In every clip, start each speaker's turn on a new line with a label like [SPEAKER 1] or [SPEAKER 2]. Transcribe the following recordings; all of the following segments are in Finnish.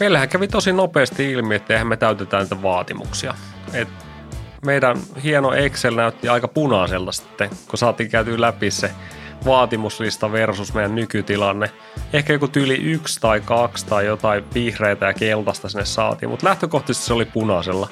[SPEAKER 1] Meillähän kävi tosi nopeasti ilmi, että eihän me täytetä näitä vaatimuksia. Et meidän hieno Excel näytti aika punaiselta sitten, kun saatiin käyty läpi se vaatimuslista versus meidän nykytilanne. Ehkä joku tyyli yksi tai kaksi tai jotain vihreitä ja keltaista sinne saatiin, mutta lähtökohtaisesti se oli punaisella.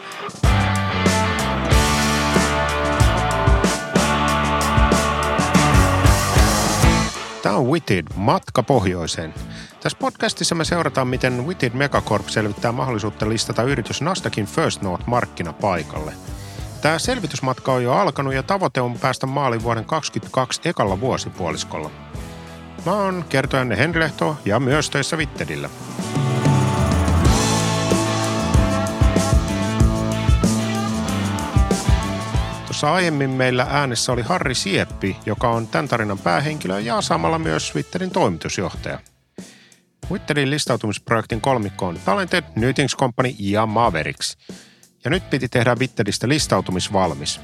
[SPEAKER 2] Tämä on Witted, matka pohjoiseen. Tässä podcastissa me seurataan, miten Witted Megacorp selvittää mahdollisuutta listata yritys Nasdaqin First Note markkinapaikalle. Tämä selvitysmatka on jo alkanut ja tavoite on päästä maaliin vuoden 2022 ekalla vuosipuoliskolla. Mä oon kertojanne Henri Lehto ja myös töissä Wittedillä. Tuossa aiemmin meillä äänessä oli Harri Sieppi, joka on tämän tarinan päähenkilö ja samalla myös Twitterin toimitusjohtaja. Twitterin listautumisprojektin kolmikko on Talented, Newtings Company ja Mavericks. Ja nyt piti tehdä Twitteristä listautumisvalmis.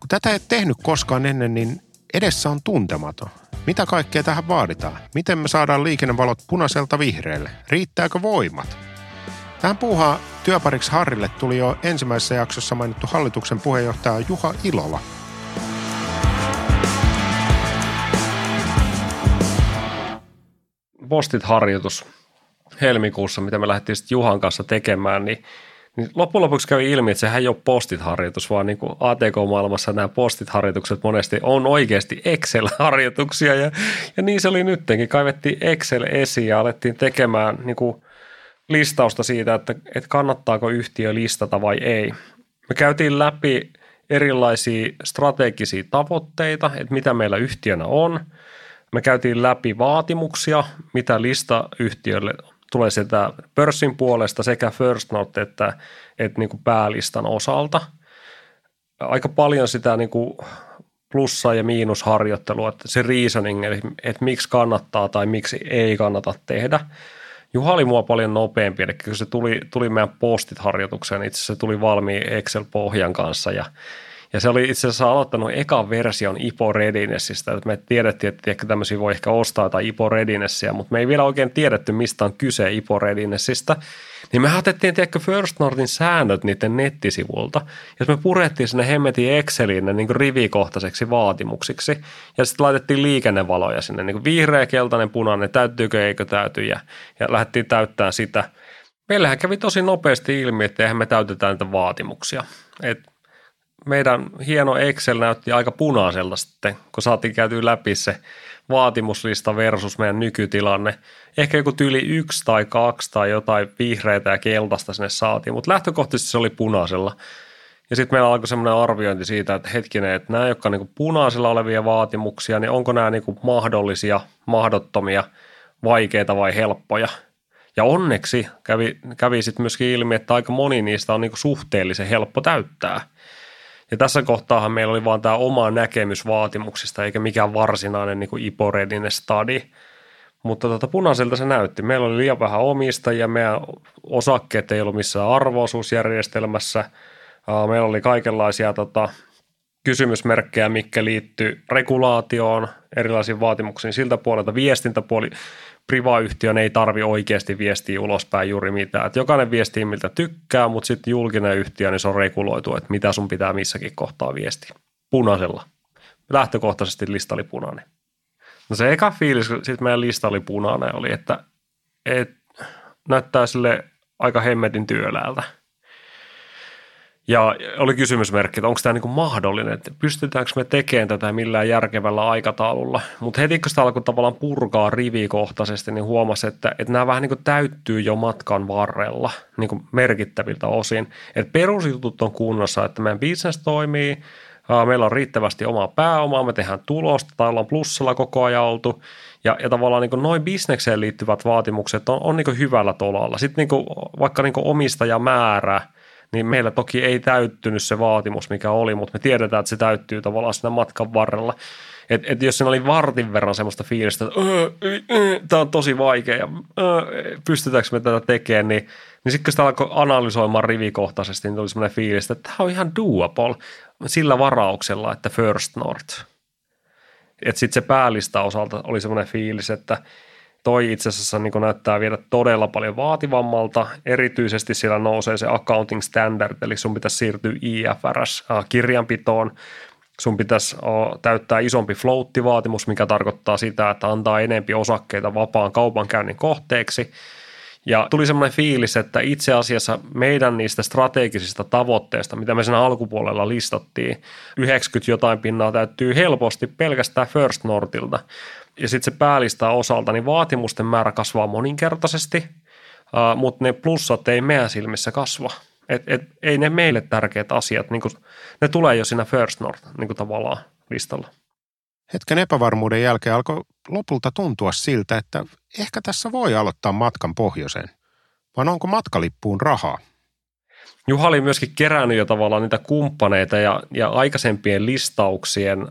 [SPEAKER 2] Kun tätä ei tehnyt koskaan ennen, niin edessä on tuntematon. Mitä kaikkea tähän vaaditaan? Miten me saadaan liikennevalot punaiselta vihreälle? Riittääkö voimat? Tähän puuhaan työpariksi Harrille tuli jo ensimmäisessä jaksossa mainittu hallituksen puheenjohtaja Juha Ilola.
[SPEAKER 1] Postit-harjoitus helmikuussa, mitä me lähdettiin sitten Juhan kanssa tekemään, niin niin loppujen lopuksi kävi ilmi, että sehän ei ole postit-harjoitus, vaan niin kuin ATK-maailmassa nämä postit-harjoitukset monesti on oikeasti Excel-harjoituksia ja, ja niin se oli nyttenkin. Kaivettiin Excel esiin ja alettiin tekemään niin kuin listausta siitä, että, että kannattaako yhtiö listata vai ei. Me käytiin läpi erilaisia strategisia tavoitteita, että mitä meillä yhtiönä on. Me käytiin läpi vaatimuksia, mitä lista yhtiölle tulee sieltä pörssin puolesta sekä First Note että, että niin kuin päälistan osalta. Aika paljon sitä niin kuin plussa- ja miinusharjoittelua, että se reasoning, eli että miksi kannattaa tai miksi ei kannata tehdä. Juha oli mua paljon nopeampi, eli kun se tuli, tuli meidän postit-harjoitukseen, itse asiassa se tuli valmiin Excel-pohjan kanssa ja ja se oli itse asiassa aloittanut ekan version IPO Readinessista, että me tiedettiin, että ehkä tämmöisiä voi ehkä ostaa tai IPO Readinessia, mutta me ei vielä oikein tiedetty, mistä on kyse IPO Readinessista. Niin me otettiin, tiedätkö, First Northin säännöt niiden nettisivulta, ja me purettiin sinne hemmetin Exceliin ne niin rivikohtaiseksi vaatimuksiksi, ja sitten laitettiin liikennevaloja sinne, niin vihreä, keltainen, punainen, täyttyykö, eikö täyty, ja, ja lähdettiin täyttämään sitä. Meillähän kävi tosi nopeasti ilmi, että eihän me täytetä näitä vaatimuksia. Et meidän hieno Excel näytti aika punaiselta sitten, kun saatiin käyty läpi se vaatimuslista versus meidän nykytilanne. Ehkä joku tyyli yksi tai kaksi tai jotain vihreitä ja keltaista sinne saatiin, mutta lähtökohtaisesti se oli punaisella. Ja sitten meillä alkoi semmoinen arviointi siitä, että hetkinen, että nämä, jotka on niin punaisella olevia vaatimuksia, niin onko nämä niin mahdollisia, mahdottomia, vaikeita vai helppoja. Ja onneksi kävi, kävi sitten myöskin ilmi, että aika moni niistä on niin suhteellisen helppo täyttää – ja tässä kohtaahan meillä oli vaan tämä oma näkemys vaatimuksista, eikä mikään varsinainen niin iporedinen stadi. Mutta tota, punaiselta se näytti. Meillä oli liian vähän omistajia, meidän osakkeet ei ollut missään arvoisuusjärjestelmässä. Meillä oli kaikenlaisia tota, kysymysmerkkejä, mikä liittyy regulaatioon, erilaisiin vaatimuksiin siltä puolelta, viestintäpuoli priva-yhtiön ei tarvi oikeasti viestiä ulospäin juuri mitään. Että jokainen viestii, miltä tykkää, mutta sitten julkinen yhtiö, niin se on reguloitu, että mitä sun pitää missäkin kohtaa viestiä. Punaisella. Lähtökohtaisesti lista oli punainen. No se eka fiilis, sitten meidän lista oli punainen, oli, että, että näyttää sille aika hemmetin työläältä – ja oli kysymysmerkki, että onko tämä niin mahdollinen, että pystytäänkö me tekemään tätä millään järkevällä aikataululla. Mutta heti kun sitä alkoi tavallaan purkaa rivikohtaisesti, niin huomasi, että, että nämä vähän niin täyttyy jo matkan varrella niin merkittäviltä osin. Että perusjutut on kunnossa, että meidän business toimii, meillä on riittävästi omaa pääomaa, me tehdään tulosta tai ollaan plussalla koko ajan oltu. Ja, ja tavallaan niin noin bisnekseen liittyvät vaatimukset on, on niin hyvällä tolalla. Sitten niin vaikka niin omistajamäärä – niin meillä toki ei täyttynyt se vaatimus, mikä oli, mutta me tiedetään, että se täyttyy tavallaan siinä matkan varrella. Et, et jos siinä oli vartin verran semmoista fiilistä, että tämä on tosi vaikea ja pystytäänkö me tätä tekemään, niin, niin sitten kun sitä alkoi analysoimaan rivikohtaisesti, niin tuli semmoinen fiilis, että tämä on ihan doable sillä varauksella, että First North. Että sitten se päällistä osalta oli semmoinen fiilis, että toi itse asiassa niin näyttää vielä todella paljon vaativammalta. Erityisesti siellä nousee se accounting standard, eli sun pitäisi siirtyä IFRS-kirjanpitoon. Sun pitäisi täyttää isompi floattivaatimus, mikä tarkoittaa sitä, että antaa enempi osakkeita vapaan kaupankäynnin kohteeksi – ja tuli semmoinen fiilis, että itse asiassa meidän niistä strategisista tavoitteista, mitä me sen alkupuolella listattiin, 90 jotain pinnaa täyttyy helposti pelkästään First Northilta. Ja sitten se päälistaa osalta, niin vaatimusten määrä kasvaa moninkertaisesti, mutta ne plussat ei meidän silmissä kasva. Et, et, ei ne meille tärkeät asiat, niin kun, ne tulee jo siinä First North niin tavallaan listalla.
[SPEAKER 2] Hetken epävarmuuden jälkeen alkoi lopulta tuntua siltä, että ehkä tässä voi aloittaa matkan pohjoiseen. Vai onko matkalippuun rahaa?
[SPEAKER 1] Juha oli myöskin kerännyt jo tavallaan niitä kumppaneita ja, ja aikaisempien listauksien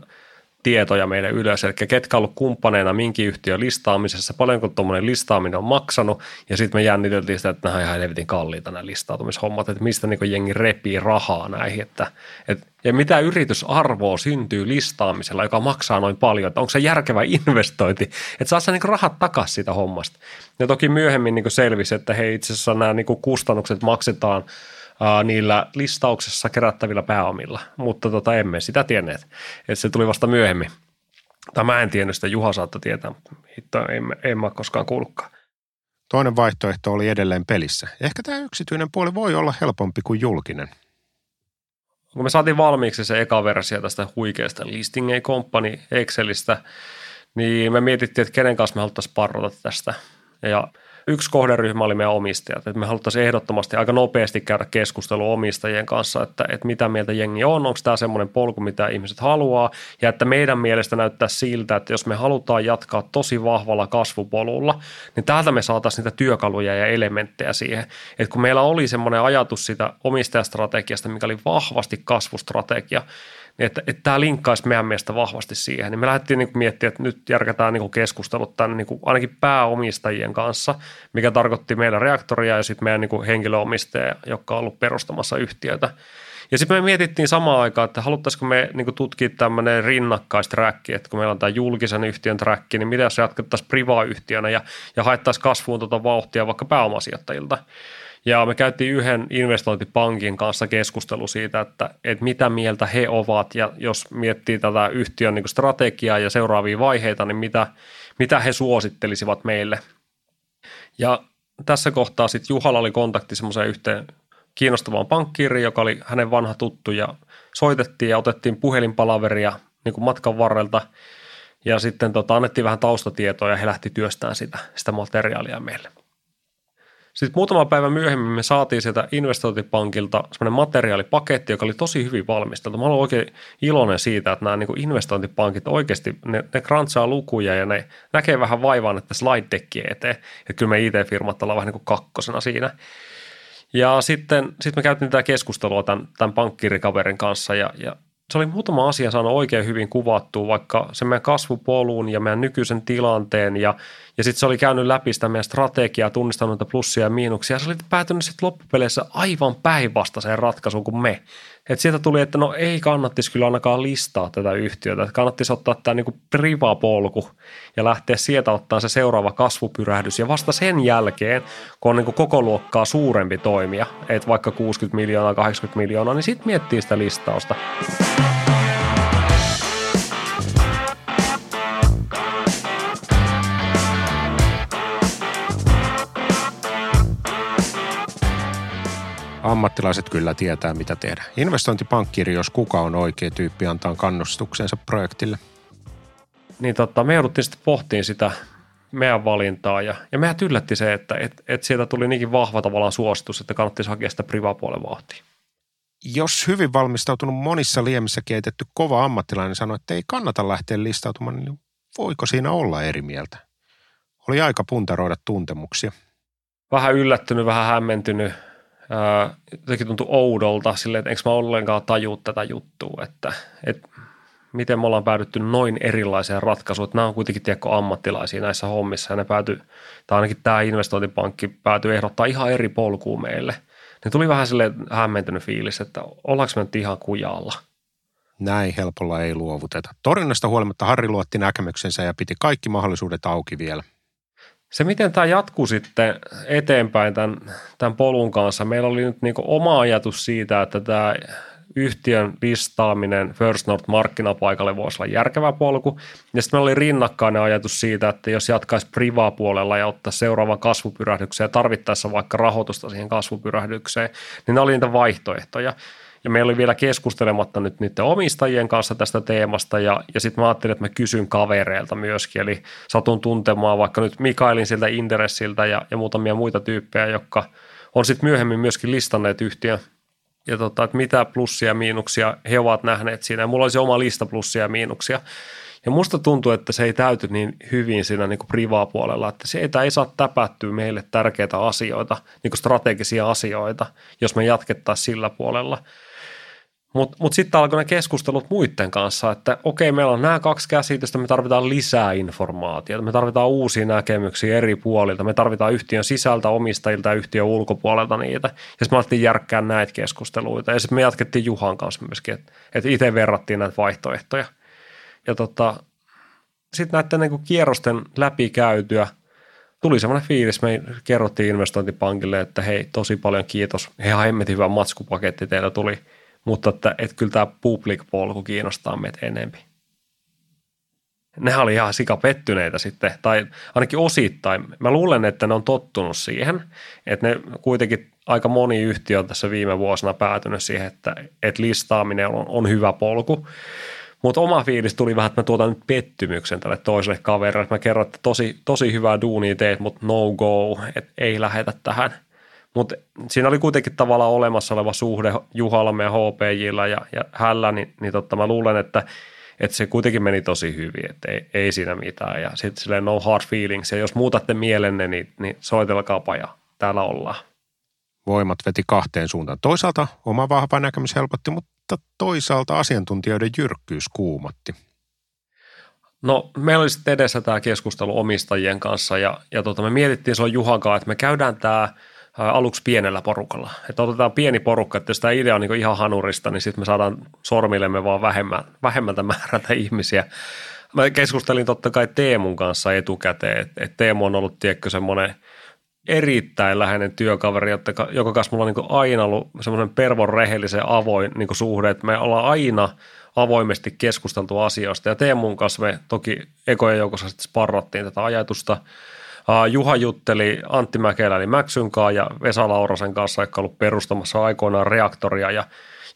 [SPEAKER 1] tietoja meille ylös, eli ketkä on ollut kumppaneina minkin yhtiön listaamisessa, paljonko tuommoinen listaaminen on maksanut, ja sitten me jänniteltiin sitä, että nämä on ihan helvetin kalliita nämä listautumishommat, että mistä niin jengi repii rahaa näihin, että, et, ja mitä yritysarvoa syntyy listaamisella, joka maksaa noin paljon, että onko se järkevä investointi, että saa niin rahat takaisin siitä hommasta. Ja toki myöhemmin niin selvisi, että hei itse asiassa nämä niin kustannukset maksetaan – niillä listauksessa kerättävillä pääomilla, mutta tota, emme sitä tienneet. että se tuli vasta myöhemmin. Tai mä en tiennyt sitä, Juha saattoi tietää, mutta hitto, en, en mä koskaan kuullutkaan.
[SPEAKER 2] Toinen vaihtoehto oli edelleen pelissä. Ehkä tämä yksityinen puoli voi olla helpompi kuin julkinen.
[SPEAKER 1] Kun me saatiin valmiiksi se eka versio tästä huikeasta Listing A Company Excelistä, niin me mietittiin, että kenen kanssa me haluttaisiin parrota tästä. Ja – yksi kohderyhmä oli meidän omistajat. Että me haluttaisiin ehdottomasti aika nopeasti käydä keskustelua omistajien kanssa, että, että mitä mieltä jengi on, onko tämä semmoinen polku, mitä ihmiset haluaa, ja että meidän mielestä näyttää siltä, että jos me halutaan jatkaa tosi vahvalla kasvupolulla, niin täältä me saataisiin niitä työkaluja ja elementtejä siihen. Että kun meillä oli semmoinen ajatus sitä omistajastrategiasta, mikä oli vahvasti kasvustrategia, niin että, että tämä linkkaisi meidän mielestä vahvasti siihen. Niin me lähdettiin niin miettimään, että nyt järkätään niin keskustelut tämän niin ainakin pääomistajien kanssa, mikä tarkoitti meidän reaktoria ja sitten meidän niin henkilöomistajia, jotka on ollut perustamassa yhtiötä. Ja sitten me mietittiin samaan aikaan, että haluttaisiko me niin tutkia tämmöinen rinnakkaistracki, että kun meillä on tämä julkisen yhtiön track, niin mitä jos jatkettaisiin priva-yhtiönä ja, ja haettaisiin kasvuun tuota vauhtia vaikka pääomasijoittajilta. Ja me käytiin yhden investointipankin kanssa keskustelu siitä, että, että mitä mieltä he ovat ja jos miettii tätä yhtiön niin strategiaa ja seuraavia vaiheita, niin mitä, mitä he suosittelisivat meille. Ja tässä kohtaa sitten Juhalla oli kontakti semmoiseen yhteen kiinnostavaan pankkiiriin, joka oli hänen vanha tuttu ja soitettiin ja otettiin puhelinpalaveria niin kuin matkan varrelta ja sitten tota, annettiin vähän taustatietoa ja he lähti työstämään sitä, sitä materiaalia meille. Sitten muutama päivä myöhemmin me saatiin sieltä investointipankilta semmoinen materiaalipaketti, joka oli tosi hyvin valmisteltu. Mä olen oikein iloinen siitä, että nämä niin investointipankit oikeasti, ne, ne krantsaa lukuja ja ne näkee vähän vaivaa että slide deckia eteen. Että kyllä me IT-firmat ollaan vähän niin kuin kakkosena siinä. Ja sitten, sitten me käytiin tätä keskustelua tämän, tämän pankkirikaverin kanssa ja, ja se oli muutama asia saanut oikein hyvin kuvattua, vaikka se meidän kasvupolun ja meidän nykyisen tilanteen ja, ja sitten se oli käynyt läpi sitä meidän strategiaa, tunnistanut plussia ja miinuksia ja se oli päätynyt sitten loppupeleissä aivan päinvastaiseen ratkaisuun kuin me. Et sieltä tuli, että no ei kannattisi kyllä ainakaan listaa tätä yhtiötä, että kannattisi ottaa tämä niinku polku ja lähteä sieltä ottaa se seuraava kasvupyrähdys. Ja vasta sen jälkeen, kun on niinku koko luokkaa suurempi toimija, että vaikka 60 miljoonaa, 80 miljoonaa, niin sitten miettii sitä listausta.
[SPEAKER 2] Ammattilaiset kyllä tietää, mitä tehdä. Investointipankkiri, jos kuka on oikea tyyppi antaa kannustuksensa projektille.
[SPEAKER 1] Niin totta, me jouduttiin sitten pohtiin sitä meidän valintaa ja, ja mehän yllätti se, että et, et sieltä tuli niinkin vahva tavallaan suositus, että kannattaisi hakea sitä privapuolen vauhtia.
[SPEAKER 2] Jos hyvin valmistautunut monissa liemissä keitetty kova ammattilainen sanoi, että ei kannata lähteä listautumaan, niin voiko siinä olla eri mieltä? Oli aika puntaroida tuntemuksia.
[SPEAKER 1] Vähän yllättynyt, vähän hämmentynyt, jotenkin tuntui oudolta silleen, että eikö mä ollenkaan taju tätä juttua, että, että miten me ollaan päädytty noin erilaiseen ratkaisuun, että nämä on kuitenkin tiedätkö, ammattilaisia näissä hommissa ja ne pääty, tai ainakin tämä investointipankki päätyi ehdottaa ihan eri polkuun meille. Niin tuli vähän sille hämmentynyt fiilis, että ollaanko me nyt ihan kujalla.
[SPEAKER 2] Näin helpolla ei luovuteta. Torjunnasta huolimatta Harri luotti näkemyksensä ja piti kaikki mahdollisuudet auki vielä.
[SPEAKER 1] Se, miten tämä jatkuu sitten eteenpäin tämän, tämän polun kanssa, meillä oli nyt niin oma ajatus siitä, että tämä yhtiön listaaminen First North markkinapaikalle voisi olla järkevä polku. Ja sitten meillä oli rinnakkainen ajatus siitä, että jos jatkaisi priva-puolella ja ottaa seuraavan kasvupyrähdyksen ja tarvittaessa vaikka rahoitusta siihen kasvupyrähdykseen, niin ne oli niitä vaihtoehtoja. Ja meillä oli vielä keskustelematta nyt niiden omistajien kanssa tästä teemasta ja, ja sitten mä ajattelin, että mä kysyn kavereilta myöskin. Eli satun tuntemaan vaikka nyt Mikaelin siltä Interessiltä ja, ja muutamia muita tyyppejä, jotka on sitten myöhemmin myöskin listanneet yhtiön ja tota, että mitä plussia ja miinuksia he ovat nähneet siinä. Ja mulla olisi oma lista plussia ja miinuksia. Ja musta tuntuu, että se ei täyty niin hyvin siinä niin privaa-puolella, että se ei saa täpättyä meille tärkeitä asioita, niin kuin strategisia asioita, jos me jatkettaisiin sillä puolella – mutta mut sitten alkoi ne keskustelut muiden kanssa, että okei, meillä on nämä kaksi käsitystä, me tarvitaan lisää informaatiota, me tarvitaan uusia näkemyksiä eri puolilta, me tarvitaan yhtiön sisältä omistajilta ja yhtiön ulkopuolelta niitä. Ja sitten me alettiin järkkää näitä keskusteluita. Ja sitten me jatkettiin Juhan kanssa myöskin, että et itse verrattiin näitä vaihtoehtoja. Ja tota, sitten näiden niin kierrosten läpikäytyä tuli semmoinen fiilis, me kerrottiin investointipankille, että hei, tosi paljon kiitos, ihan hemmetin hyvä matskupaketti teillä tuli – mutta että, että kyllä tämä public polku kiinnostaa meitä enemmän. Nehän oli ihan sikapettyneitä sitten, tai ainakin osittain. Mä luulen, että ne on tottunut siihen, että ne kuitenkin aika moni yhtiö on tässä viime vuosina päätynyt siihen, että, että listaaminen on, on hyvä polku. Mutta oma fiilis tuli vähän, että mä tuotan nyt pettymyksen tälle toiselle kaverille. Mä kerron, että tosi, tosi hyvää duunia teet, mutta no go, että ei lähetä tähän – mutta siinä oli kuitenkin tavallaan olemassa oleva suhde Juhalme ja HPJilla ja, ja hällä, niin, niin totta, mä luulen, että, että se kuitenkin meni tosi hyvin, että ei, ei siinä mitään. Ja sitten silleen no hard feelings, ja jos muutatte mielenne, niin, niin soitelkaapa ja täällä ollaan.
[SPEAKER 2] Voimat veti kahteen suuntaan. Toisaalta oma vahva näkemys helpotti, mutta toisaalta asiantuntijoiden jyrkkyys kuumatti.
[SPEAKER 1] No meillä oli sitten edessä tämä keskustelu omistajien kanssa ja, ja tota, me mietittiin on Juhankaan, että me käydään tämä – aluksi pienellä porukalla. Että otetaan pieni porukka, että jos tämä idea on niin ihan hanurista, niin sitten me saadaan sormillemme vaan vähemmän, vähemmältä määrältä ihmisiä. Mä keskustelin totta kai Teemun kanssa etukäteen, että, että Teemu on ollut tiedätkö semmoinen erittäin läheinen työkaveri, joka kanssa mulla on niin aina ollut semmoinen pervon rehellisen avoin niin suhde, että me ollaan aina avoimesti keskusteltu asioista. Ja Teemun kanssa me toki ekojen joukossa sitten sparrattiin tätä ajatusta – Juha jutteli Antti Mäkelä eli Mäksyn kanssa ja Vesa Laurasen kanssa, joka on ollut perustamassa aikoinaan reaktoria ja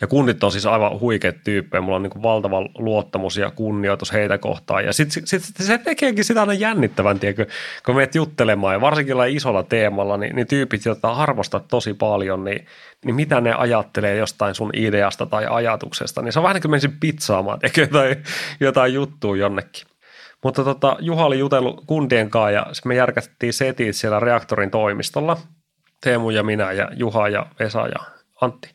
[SPEAKER 1] ja kunnit on siis aivan huikeat tyyppejä. Mulla on niin valtava luottamus ja kunnioitus heitä kohtaan. Ja sitten sit, sit, se tekeekin sitä aina jännittävän, tiedätkö, kun menet juttelemaan. Ja varsinkin isolla teemalla, niin, niin tyypit, joita arvostat tosi paljon, niin, niin mitä ne ajattelee jostain sun ideasta tai ajatuksesta. Niin se on vähän niin kuin menisin pizzaamaan, tiedätkö, jotain, jotain juttua jonnekin. Mutta tota, Juha oli jutellut kundien kanssa ja me järkättiin setit siellä reaktorin toimistolla. Teemu ja minä ja Juha ja Vesa ja Antti.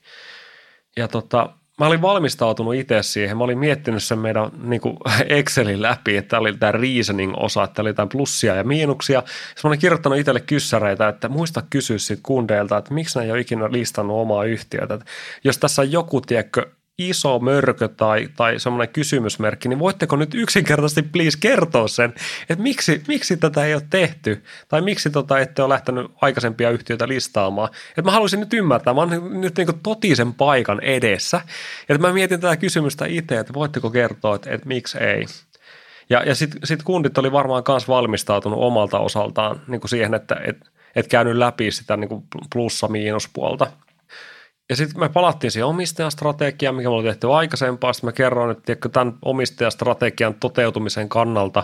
[SPEAKER 1] Ja tota, mä olin valmistautunut itse siihen. Mä olin miettinyt sen meidän niin kuin Excelin läpi, että oli tämä reasoning-osa, että oli jotain plussia ja miinuksia. Sitten mä olin kirjoittanut itselle kyssäreitä, että muista kysyä siitä kundeilta, että miksi ne ei ole ikinä listannut omaa yhtiötä. Että jos tässä on joku, tiedätkö, iso mörkö tai, tai semmoinen kysymysmerkki, niin voitteko nyt yksinkertaisesti please kertoa sen, että miksi, miksi tätä ei ole tehty tai miksi tota ette ole lähtenyt aikaisempia yhtiöitä listaamaan. Että mä haluaisin nyt ymmärtää, mä oon nyt niin totisen paikan edessä, että mä mietin tätä kysymystä itse, että voitteko kertoa, että, että miksi ei. Ja, ja sitten sit kundit oli varmaan myös valmistautunut omalta osaltaan niin kuin siihen, että et, et käynyt läpi sitä niin plussa-miinuspuolta – ja sitten me palattiin siihen omistajastrategiaan, mikä me oli tehty aikaisempaa. Sitten mä kerroin, että tiedätkö, tämän omistajastrategian toteutumisen kannalta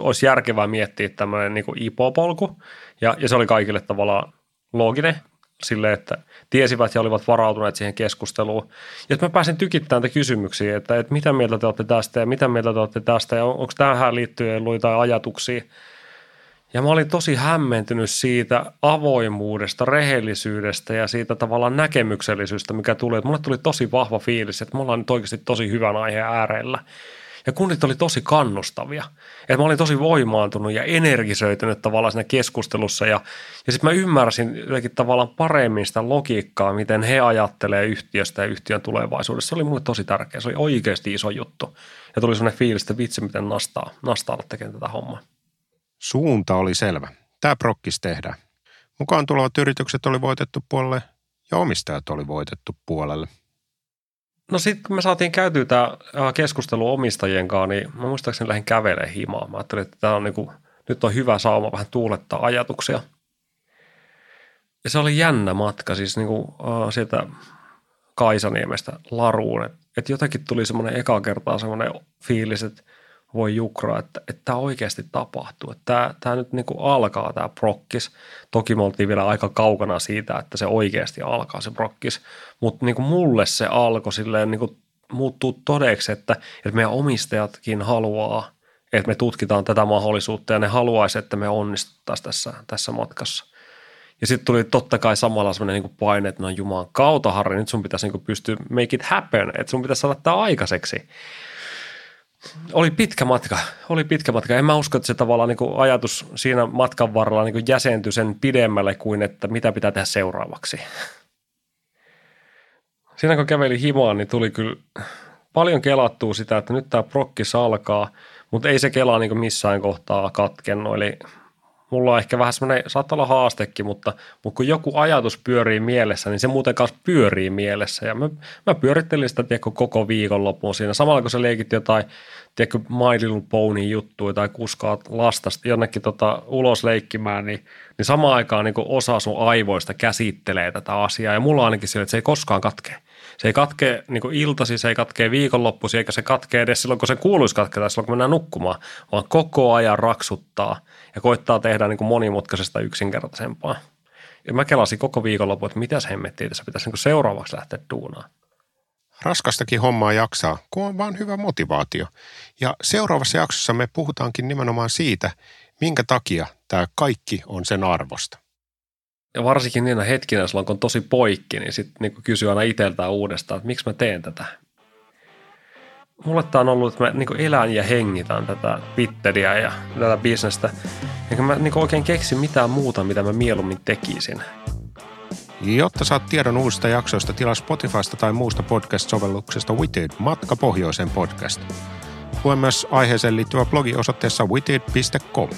[SPEAKER 1] olisi järkevää miettiä tämmöinen niin IPO-polku. Ja, ja se oli kaikille tavallaan looginen sille, että tiesivät ja olivat varautuneet siihen keskusteluun. Ja mä pääsin tykittämään näitä kysymyksiä, että, että mitä mieltä te olette tästä ja mitä mieltä te olette tästä ja onko tähän liittyen jotain ajatuksia – ja mä olin tosi hämmentynyt siitä avoimuudesta, rehellisyydestä ja siitä tavallaan näkemyksellisyydestä, mikä tuli. Että mulle tuli tosi vahva fiilis, että me ollaan nyt oikeasti tosi hyvän aiheen äärellä. Ja kundit oli tosi kannustavia. Et mä olin tosi voimaantunut ja energisöitynyt tavallaan siinä keskustelussa. Ja, ja sitten mä ymmärsin jotenkin tavallaan paremmin sitä logiikkaa, miten he ajattelee yhtiöstä ja yhtiön tulevaisuudessa. Se oli mulle tosi tärkeä. Se oli oikeasti iso juttu. Ja tuli sellainen fiilis, että vitsi, miten nastaa, nastaa tekemään tätä hommaa.
[SPEAKER 2] Suunta oli selvä. Tämä prokkis tehdään. Mukaan tulevat yritykset oli voitettu puolelle ja omistajat oli voitettu puolelle.
[SPEAKER 1] No sitten kun me saatiin käytyä tämä keskustelu omistajien kanssa, niin mä muistaakseni lähdin kävelemään himaa. Mä ajattelin, että tämä on niinku, nyt on hyvä sauma vähän tuulettaa ajatuksia. Ja se oli jännä matka siis niinku, äh, sieltä Kaisaniemestä Laruun. Että et jotenkin tuli semmoinen eka kertaa semmoinen fiilis, että – voi jukraa, että, että tämä oikeasti tapahtuu. Tämä nyt niin kuin alkaa tämä prokkis. Toki me oltiin vielä aika kaukana siitä, että se oikeasti alkaa se prokkis. Mutta niin kuin mulle se alkoi silleen niin kuin muuttuu todeksi, että, että meidän omistajatkin haluaa, että me tutkitaan tätä mahdollisuutta ja ne haluaisi, että me onnistuttaisiin tässä, tässä matkassa. Ja sitten tuli totta kai samalla sellainen niin paine, että no Jumalan kautta Harri, nyt sun pitäisi niin pystyä make it happen, että sun pitäisi saada tämä aikaiseksi oli pitkä matka, oli pitkä matka. En mä usko, että se tavallaan niin kuin ajatus siinä matkan varrella niin kuin jäsentyi sen pidemmälle kuin, että mitä pitää tehdä seuraavaksi. Siinä kun käveli himaan, niin tuli kyllä paljon kelattua sitä, että nyt tämä prokki alkaa, mutta ei se kelaa niin missään kohtaa katkenut. Eli mulla on ehkä vähän semmoinen, saattaa olla haastekin, mutta, mutta kun joku ajatus pyörii mielessä, niin se muuten kanssa pyörii mielessä. Ja mä, mä pyörittelin sitä tiedätkö, koko viikonloppuun siinä. Samalla kun sä leikit jotain tiedätkö, My Little Pony juttuja tai kuskaat lasta jonnekin tota, ulos leikkimään, niin, niin samaan aikaan niin osa sun aivoista käsittelee tätä asiaa. Ja mulla ainakin sillä, että se ei koskaan katkee. Se ei katkee niin iltasi, se ei katkee viikonloppuisin, eikä se katkee edes silloin, kun se kuuluisi katketa, silloin kun mennään nukkumaan, vaan koko ajan raksuttaa ja koittaa tehdä niin monimutkaisesta yksinkertaisempaa. Ja mä kelasin koko viikonloppu, että mitä se hemmettiin tässä pitäisi niin seuraavaksi lähteä duunaan.
[SPEAKER 2] Raskastakin hommaa jaksaa, kun on vaan hyvä motivaatio. Ja seuraavassa jaksossa me puhutaankin nimenomaan siitä, minkä takia tämä kaikki on sen arvosta.
[SPEAKER 1] Ja varsinkin niinä hetkinä, silloin kun on tosi poikki, niin sitten niin kysyy aina itseltään uudestaan, että miksi mä teen tätä. Mulle tämä on ollut, että mä niin elän ja hengitän tätä Twitteriä ja tätä bisnestä. Enkä mä niin oikein keksi mitään muuta, mitä mä mieluummin tekisin.
[SPEAKER 2] Jotta saat tiedon uusista jaksoista, tilaa Spotifysta tai muusta podcast-sovelluksesta Witted Matka Pohjoiseen podcast. Lue myös aiheeseen liittyvä blogi osoitteessa witted.com.